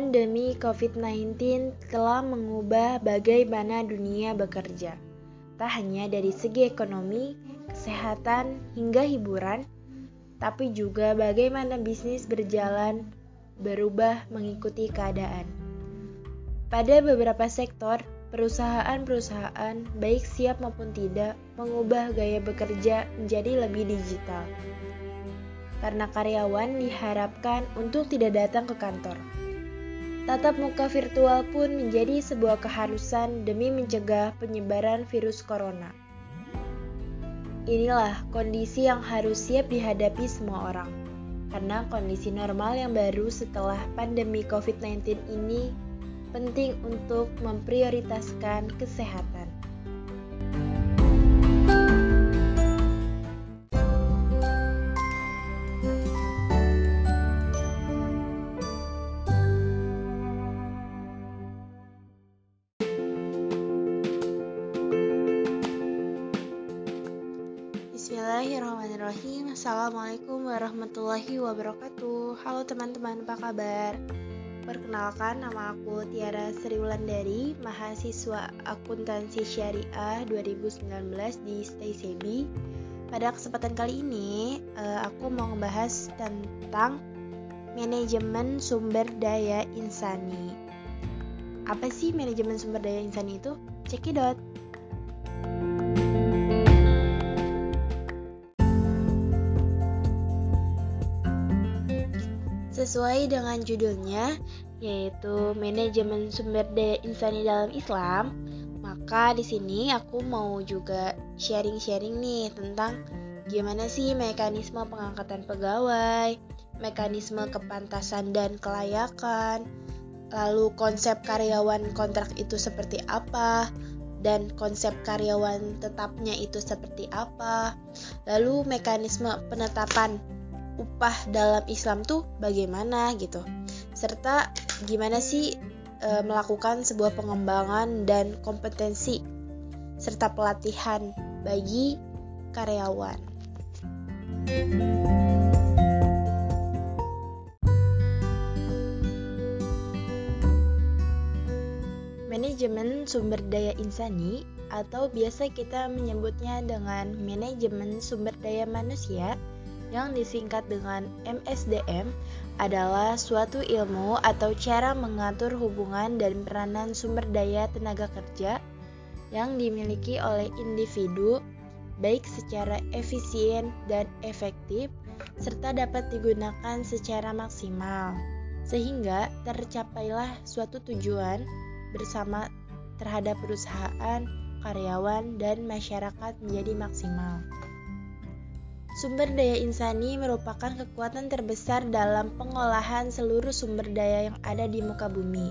Pandemi COVID-19 telah mengubah bagaimana dunia bekerja. Tak hanya dari segi ekonomi, kesehatan, hingga hiburan, tapi juga bagaimana bisnis berjalan berubah mengikuti keadaan. Pada beberapa sektor, perusahaan-perusahaan, baik siap maupun tidak, mengubah gaya bekerja menjadi lebih digital. Karena karyawan diharapkan untuk tidak datang ke kantor. Tatap muka virtual pun menjadi sebuah keharusan demi mencegah penyebaran virus corona. Inilah kondisi yang harus siap dihadapi semua orang. Karena kondisi normal yang baru setelah pandemi COVID-19 ini penting untuk memprioritaskan kesehatan. Warahmatullahi wabarakatuh Halo teman-teman apa kabar? Perkenalkan nama aku Tiara Sri Wulandari Mahasiswa Akuntansi Syariah 2019 di Stay Sebi Pada kesempatan kali ini eh, aku mau membahas tentang Manajemen Sumber Daya Insani Apa sih manajemen sumber daya insani itu? Cekidot Sesuai dengan judulnya, yaitu manajemen sumber daya insani dalam Islam, maka di sini aku mau juga sharing-sharing nih tentang gimana sih mekanisme pengangkatan pegawai, mekanisme kepantasan dan kelayakan, lalu konsep karyawan kontrak itu seperti apa, dan konsep karyawan tetapnya itu seperti apa, lalu mekanisme penetapan upah dalam Islam tuh bagaimana gitu serta gimana sih e, melakukan sebuah pengembangan dan kompetensi serta pelatihan bagi karyawan. Manajemen sumber daya insani atau biasa kita menyebutnya dengan manajemen sumber daya manusia yang disingkat dengan MSDM adalah suatu ilmu atau cara mengatur hubungan dan peranan sumber daya tenaga kerja yang dimiliki oleh individu baik secara efisien dan efektif serta dapat digunakan secara maksimal sehingga tercapailah suatu tujuan bersama terhadap perusahaan, karyawan, dan masyarakat menjadi maksimal. Sumber daya insani merupakan kekuatan terbesar dalam pengolahan seluruh sumber daya yang ada di muka bumi.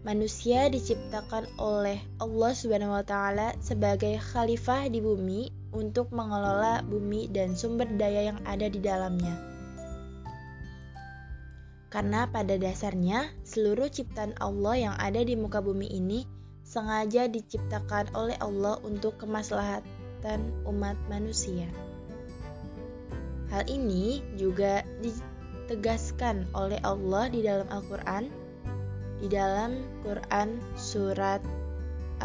Manusia diciptakan oleh Allah Subhanahu wa taala sebagai khalifah di bumi untuk mengelola bumi dan sumber daya yang ada di dalamnya. Karena pada dasarnya seluruh ciptaan Allah yang ada di muka bumi ini sengaja diciptakan oleh Allah untuk kemaslahatan umat manusia. Hal ini juga ditegaskan oleh Allah di dalam Al-Quran, di dalam Quran Surat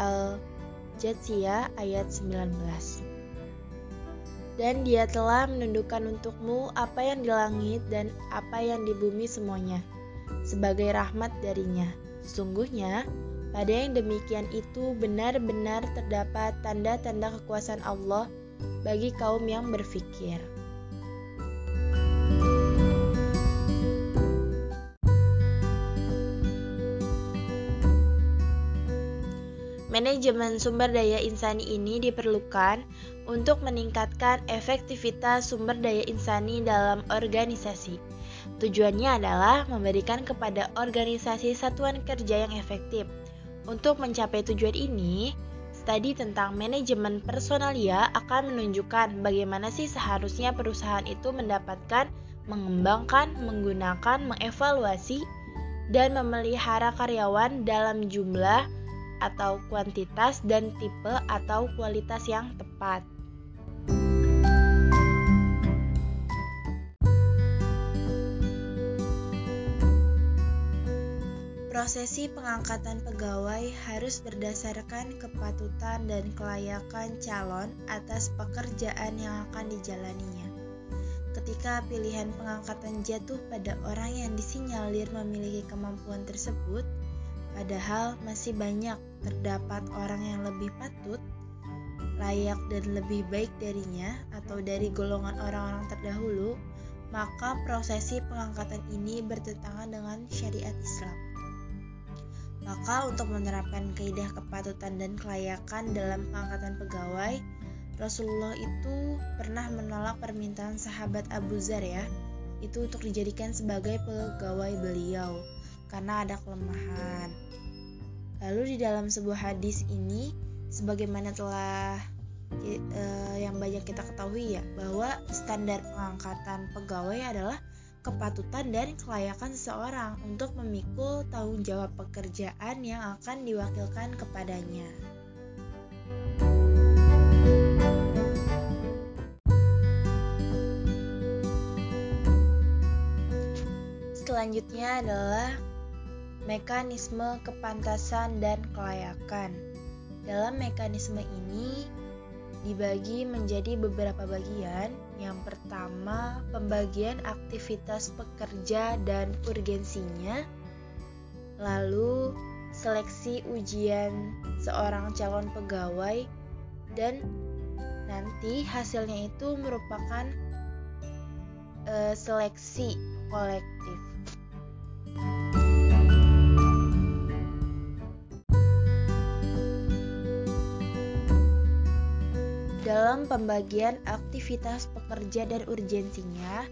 Al-Jathiyah ayat 19. Dan dia telah menundukkan untukmu apa yang di langit dan apa yang di bumi semuanya, sebagai rahmat darinya. Sesungguhnya, pada yang demikian itu benar-benar terdapat tanda-tanda kekuasaan Allah bagi kaum yang berfikir. Manajemen sumber daya insani ini diperlukan untuk meningkatkan efektivitas sumber daya insani dalam organisasi. Tujuannya adalah memberikan kepada organisasi satuan kerja yang efektif. Untuk mencapai tujuan ini, studi tentang manajemen personalia akan menunjukkan bagaimana sih seharusnya perusahaan itu mendapatkan, mengembangkan, menggunakan, mengevaluasi, dan memelihara karyawan dalam jumlah atau kuantitas dan tipe atau kualitas yang tepat. Prosesi pengangkatan pegawai harus berdasarkan kepatutan dan kelayakan calon atas pekerjaan yang akan dijalaninya. Ketika pilihan pengangkatan jatuh pada orang yang disinyalir memiliki kemampuan tersebut, padahal masih banyak terdapat orang yang lebih patut, layak, dan lebih baik darinya, atau dari golongan orang-orang terdahulu, maka prosesi pengangkatan ini bertentangan dengan syariat Islam. Maka untuk menerapkan kaidah kepatutan dan kelayakan dalam pengangkatan pegawai, Rasulullah itu pernah menolak permintaan sahabat Abu Zar ya, itu untuk dijadikan sebagai pegawai beliau karena ada kelemahan. Lalu di dalam sebuah hadis ini sebagaimana telah uh, yang banyak kita ketahui ya bahwa standar pengangkatan pegawai adalah kepatutan dan kelayakan seseorang untuk memikul tanggung jawab pekerjaan yang akan diwakilkan kepadanya. Selanjutnya adalah mekanisme kepantasan dan kelayakan. Dalam mekanisme ini, dibagi menjadi beberapa bagian. Yang pertama, pembagian aktivitas pekerja dan urgensinya. Lalu, seleksi ujian seorang calon pegawai dan nanti hasilnya itu merupakan uh, seleksi kolektif. Dalam pembagian aktivitas pekerja dan urgensinya.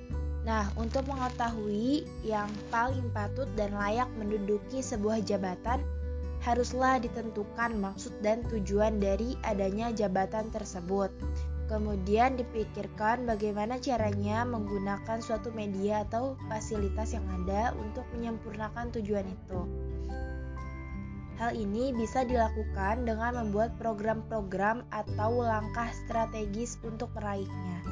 Nah, untuk mengetahui yang paling patut dan layak menduduki sebuah jabatan, haruslah ditentukan maksud dan tujuan dari adanya jabatan tersebut. Kemudian dipikirkan bagaimana caranya menggunakan suatu media atau fasilitas yang ada untuk menyempurnakan tujuan itu. Hal ini bisa dilakukan dengan membuat program-program atau langkah strategis untuk meraihnya.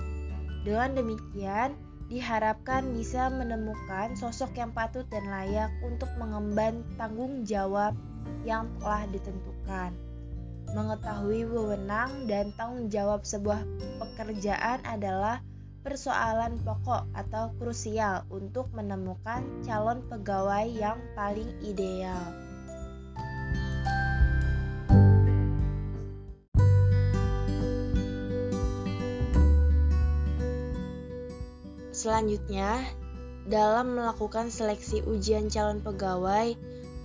Dengan demikian, diharapkan bisa menemukan sosok yang patut dan layak untuk mengemban tanggung jawab yang telah ditentukan. Mengetahui wewenang dan tanggung jawab sebuah pekerjaan adalah persoalan pokok atau krusial untuk menemukan calon pegawai yang paling ideal. Selanjutnya, dalam melakukan seleksi ujian calon pegawai,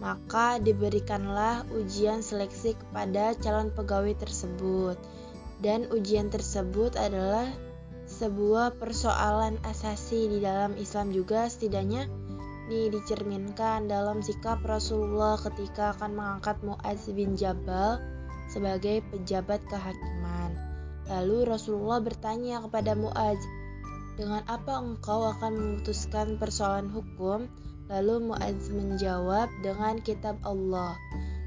maka diberikanlah ujian seleksi kepada calon pegawai tersebut. Dan ujian tersebut adalah sebuah persoalan asasi di dalam Islam juga setidaknya ini dicerminkan dalam sikap Rasulullah ketika akan mengangkat Muaz bin Jabal sebagai pejabat kehakiman. Lalu Rasulullah bertanya kepada Muaz, dengan apa engkau akan memutuskan persoalan hukum? Lalu Mu'adz menjawab dengan kitab Allah.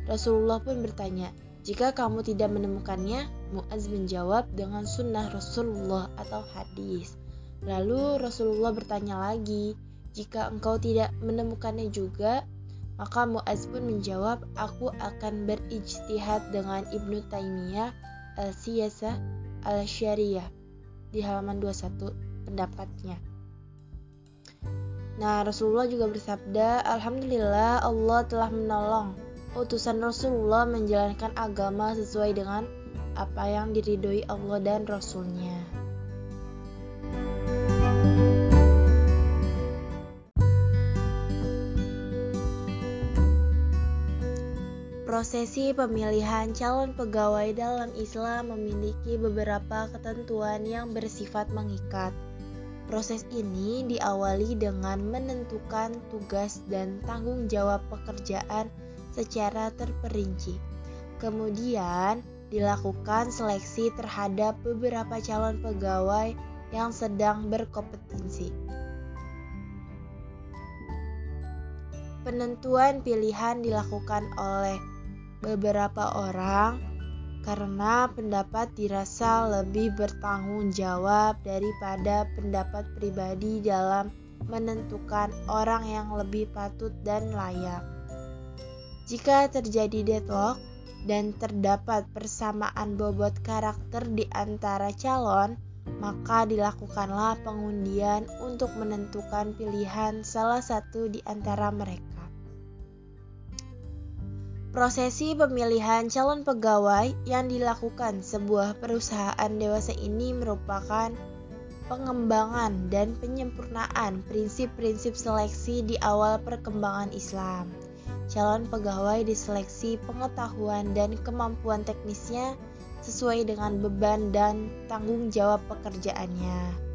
Rasulullah pun bertanya, jika kamu tidak menemukannya, Mu'adz menjawab dengan sunnah Rasulullah atau hadis. Lalu Rasulullah bertanya lagi, jika engkau tidak menemukannya juga, maka Mu'adz pun menjawab, aku akan berijtihad dengan Ibnu Taimiyah al-Siyasah al-Syariah di halaman 21 pendapatnya. Nah, Rasulullah juga bersabda, Alhamdulillah Allah telah menolong utusan Rasulullah menjalankan agama sesuai dengan apa yang diridhoi Allah dan Rasulnya. Prosesi pemilihan calon pegawai dalam Islam memiliki beberapa ketentuan yang bersifat mengikat. Proses ini diawali dengan menentukan tugas dan tanggung jawab pekerjaan secara terperinci. Kemudian dilakukan seleksi terhadap beberapa calon pegawai yang sedang berkompetensi. Penentuan pilihan dilakukan oleh beberapa orang karena pendapat dirasa lebih bertanggung jawab daripada pendapat pribadi dalam menentukan orang yang lebih patut dan layak. Jika terjadi deadlock dan terdapat persamaan bobot karakter di antara calon, maka dilakukanlah pengundian untuk menentukan pilihan salah satu di antara mereka. Prosesi pemilihan calon pegawai yang dilakukan sebuah perusahaan dewasa ini merupakan pengembangan dan penyempurnaan prinsip-prinsip seleksi di awal perkembangan Islam. Calon pegawai diseleksi pengetahuan dan kemampuan teknisnya sesuai dengan beban dan tanggung jawab pekerjaannya.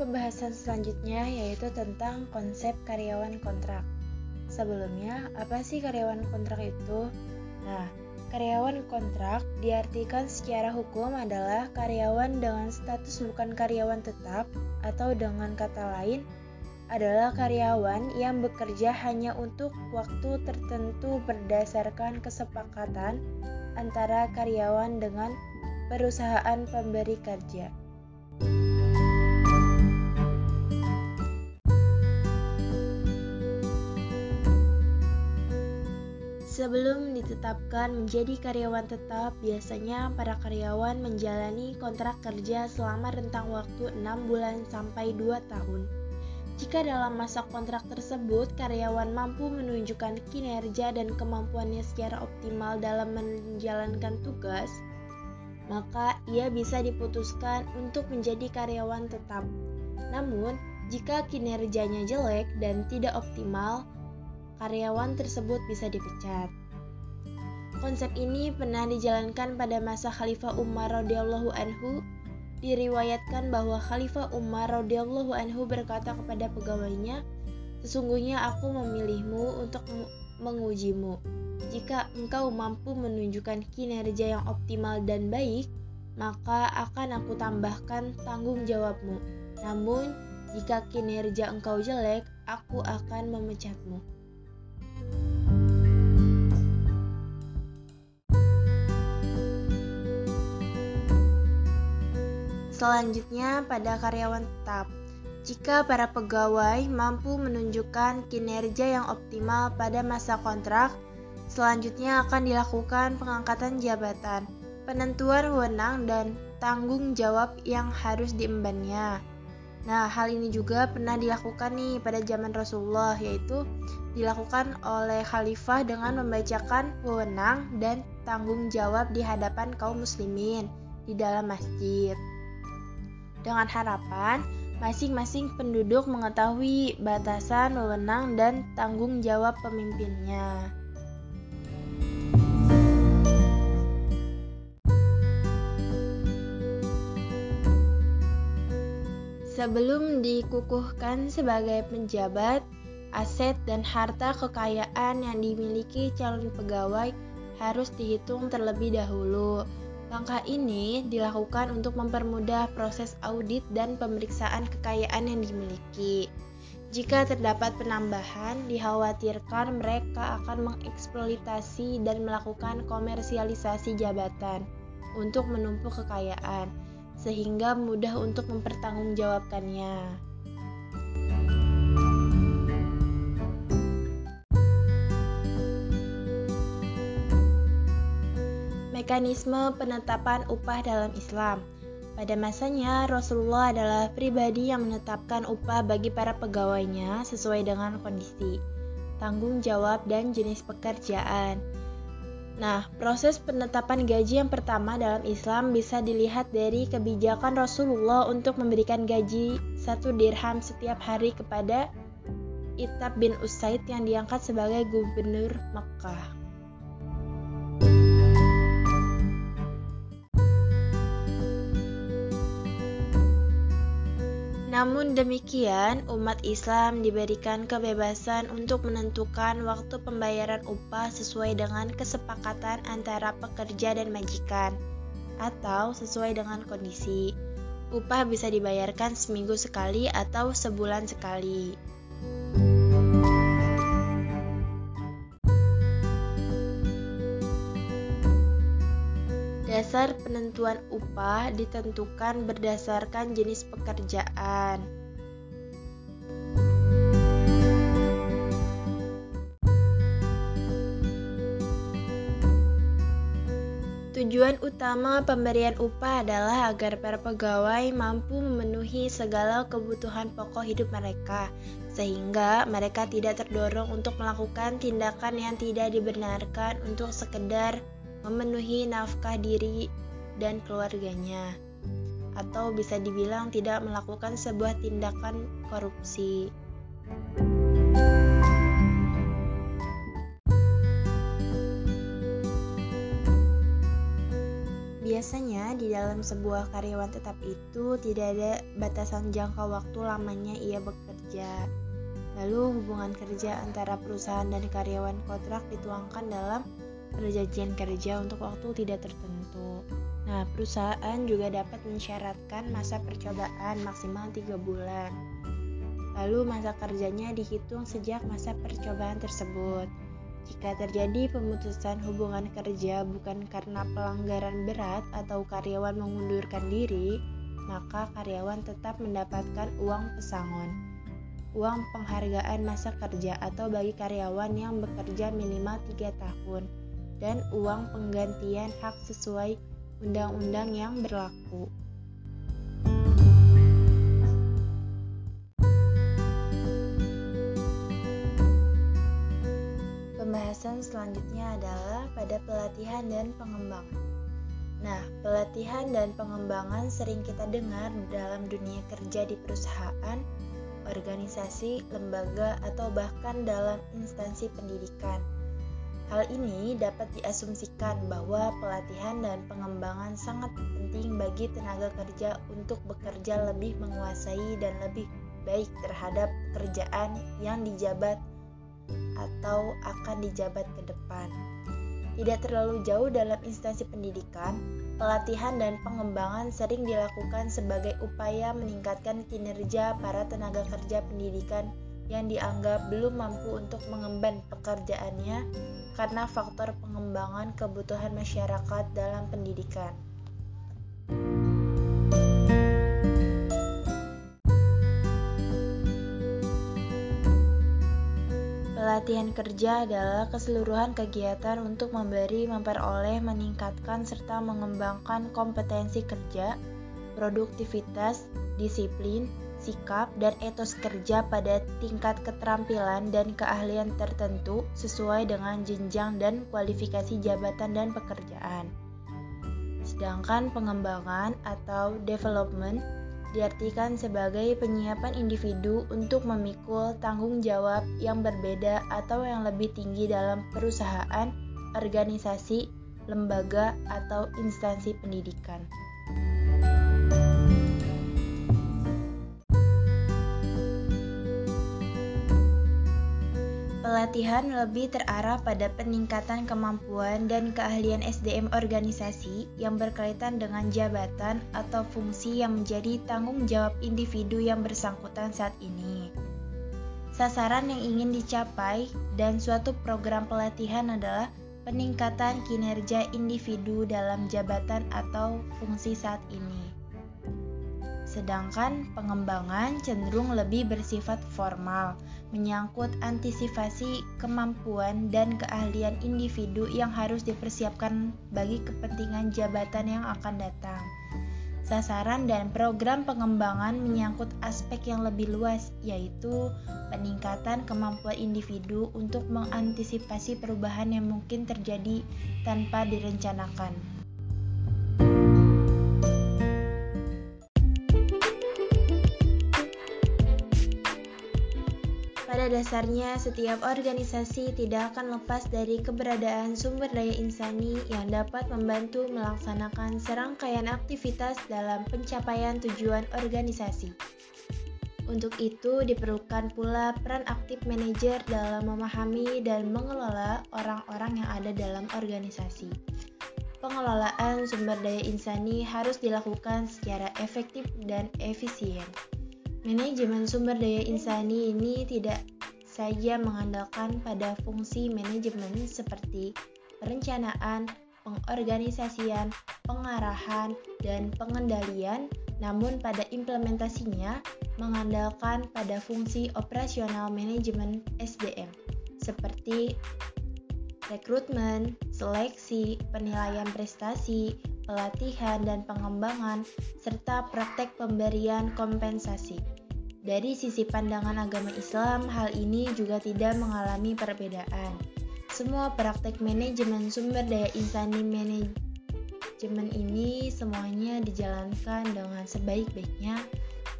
Pembahasan selanjutnya yaitu tentang konsep karyawan kontrak. Sebelumnya, apa sih karyawan kontrak itu? Nah, karyawan kontrak diartikan secara hukum adalah karyawan dengan status bukan karyawan tetap atau dengan kata lain adalah karyawan yang bekerja hanya untuk waktu tertentu berdasarkan kesepakatan antara karyawan dengan perusahaan pemberi kerja. Sebelum ditetapkan menjadi karyawan tetap, biasanya para karyawan menjalani kontrak kerja selama rentang waktu 6 bulan sampai 2 tahun. Jika dalam masa kontrak tersebut karyawan mampu menunjukkan kinerja dan kemampuannya secara optimal dalam menjalankan tugas, maka ia bisa diputuskan untuk menjadi karyawan tetap. Namun, jika kinerjanya jelek dan tidak optimal, karyawan tersebut bisa dipecat. Konsep ini pernah dijalankan pada masa Khalifah Umar radhiyallahu anhu. Diriwayatkan bahwa Khalifah Umar radhiyallahu anhu berkata kepada pegawainya, "Sesungguhnya aku memilihmu untuk mengujimu. Jika engkau mampu menunjukkan kinerja yang optimal dan baik, maka akan aku tambahkan tanggung jawabmu. Namun, jika kinerja engkau jelek, aku akan memecatmu." Selanjutnya, pada karyawan tetap, jika para pegawai mampu menunjukkan kinerja yang optimal pada masa kontrak, selanjutnya akan dilakukan pengangkatan jabatan, penentuan wewenang, dan tanggung jawab yang harus diembannya. Nah, hal ini juga pernah dilakukan nih pada zaman Rasulullah, yaitu dilakukan oleh khalifah dengan membacakan wewenang dan tanggung jawab di hadapan kaum muslimin di dalam masjid dengan harapan masing-masing penduduk mengetahui batasan, wewenang, dan tanggung jawab pemimpinnya. Sebelum dikukuhkan sebagai penjabat, aset dan harta kekayaan yang dimiliki calon pegawai harus dihitung terlebih dahulu Langkah ini dilakukan untuk mempermudah proses audit dan pemeriksaan kekayaan yang dimiliki. Jika terdapat penambahan, dikhawatirkan mereka akan mengeksploitasi dan melakukan komersialisasi jabatan untuk menumpuk kekayaan, sehingga mudah untuk mempertanggungjawabkannya. Mekanisme penetapan upah dalam Islam pada masanya, Rasulullah adalah pribadi yang menetapkan upah bagi para pegawainya sesuai dengan kondisi, tanggung jawab, dan jenis pekerjaan. Nah, proses penetapan gaji yang pertama dalam Islam bisa dilihat dari kebijakan Rasulullah untuk memberikan gaji satu dirham setiap hari kepada Itab bin Usaid yang diangkat sebagai gubernur Mekah. Namun demikian, umat Islam diberikan kebebasan untuk menentukan waktu pembayaran upah sesuai dengan kesepakatan antara pekerja dan majikan, atau sesuai dengan kondisi. Upah bisa dibayarkan seminggu sekali atau sebulan sekali. Dasar penentuan upah ditentukan berdasarkan jenis pekerjaan. Tujuan utama pemberian upah adalah agar para pegawai mampu memenuhi segala kebutuhan pokok hidup mereka, sehingga mereka tidak terdorong untuk melakukan tindakan yang tidak dibenarkan untuk sekedar memenuhi nafkah diri dan keluarganya, atau bisa dibilang tidak melakukan sebuah tindakan korupsi. Biasanya di dalam sebuah karyawan tetap itu tidak ada batasan jangka waktu lamanya ia bekerja. Lalu hubungan kerja antara perusahaan dan karyawan kontrak dituangkan dalam perjanjian kerja untuk waktu tidak tertentu. Nah, perusahaan juga dapat mensyaratkan masa percobaan maksimal 3 bulan. Lalu masa kerjanya dihitung sejak masa percobaan tersebut. Jika terjadi pemutusan hubungan kerja bukan karena pelanggaran berat atau karyawan mengundurkan diri, maka karyawan tetap mendapatkan uang pesangon, uang penghargaan masa kerja atau bagi karyawan yang bekerja minimal 3 tahun dan uang penggantian hak sesuai undang-undang yang berlaku. Pembahasan selanjutnya adalah pada pelatihan dan pengembangan. Nah, pelatihan dan pengembangan sering kita dengar dalam dunia kerja di perusahaan, organisasi, lembaga, atau bahkan dalam instansi pendidikan. Hal ini dapat diasumsikan bahwa pelatihan dan pengembangan sangat penting bagi tenaga kerja untuk bekerja lebih menguasai dan lebih baik terhadap pekerjaan yang dijabat atau akan dijabat ke depan. Tidak terlalu jauh dalam instansi pendidikan, pelatihan dan pengembangan sering dilakukan sebagai upaya meningkatkan kinerja para tenaga kerja pendidikan yang dianggap belum mampu untuk mengemban pekerjaannya karena faktor pengembangan kebutuhan masyarakat dalam pendidikan. Pelatihan kerja adalah keseluruhan kegiatan untuk memberi, memperoleh, meningkatkan, serta mengembangkan kompetensi kerja, produktivitas, disiplin, sikap, dan etos kerja pada tingkat keterampilan dan keahlian tertentu sesuai dengan jenjang dan kualifikasi jabatan dan pekerjaan. Sedangkan pengembangan atau development diartikan sebagai penyiapan individu untuk memikul tanggung jawab yang berbeda atau yang lebih tinggi dalam perusahaan, organisasi, lembaga, atau instansi pendidikan. Pelatihan lebih terarah pada peningkatan kemampuan dan keahlian SDM organisasi yang berkaitan dengan jabatan atau fungsi yang menjadi tanggung jawab individu yang bersangkutan saat ini. Sasaran yang ingin dicapai dan suatu program pelatihan adalah peningkatan kinerja individu dalam jabatan atau fungsi saat ini. Sedangkan pengembangan cenderung lebih bersifat formal menyangkut antisipasi kemampuan dan keahlian individu yang harus dipersiapkan bagi kepentingan jabatan yang akan datang. Sasaran dan program pengembangan menyangkut aspek yang lebih luas, yaitu peningkatan kemampuan individu untuk mengantisipasi perubahan yang mungkin terjadi tanpa direncanakan. Dasarnya, setiap organisasi tidak akan lepas dari keberadaan sumber daya insani yang dapat membantu melaksanakan serangkaian aktivitas dalam pencapaian tujuan organisasi. Untuk itu, diperlukan pula peran aktif manajer dalam memahami dan mengelola orang-orang yang ada dalam organisasi. Pengelolaan sumber daya insani harus dilakukan secara efektif dan efisien. Manajemen sumber daya insani ini tidak saja mengandalkan pada fungsi manajemen seperti perencanaan, pengorganisasian, pengarahan, dan pengendalian, namun pada implementasinya mengandalkan pada fungsi operasional manajemen SDM seperti rekrutmen, seleksi, penilaian prestasi, pelatihan dan pengembangan, serta praktek pemberian kompensasi. Dari sisi pandangan agama Islam, hal ini juga tidak mengalami perbedaan. Semua praktek manajemen sumber daya insani manajemen ini semuanya dijalankan dengan sebaik-baiknya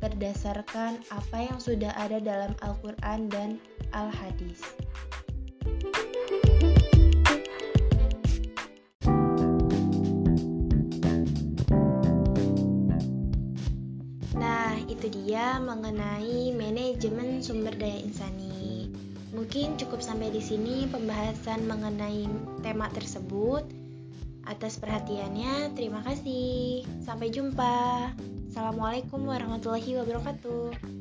berdasarkan apa yang sudah ada dalam Al-Quran dan Al-Hadis. Dia mengenai manajemen sumber daya insani. Mungkin cukup sampai di sini pembahasan mengenai tema tersebut. Atas perhatiannya, terima kasih. Sampai jumpa. Assalamualaikum warahmatullahi wabarakatuh.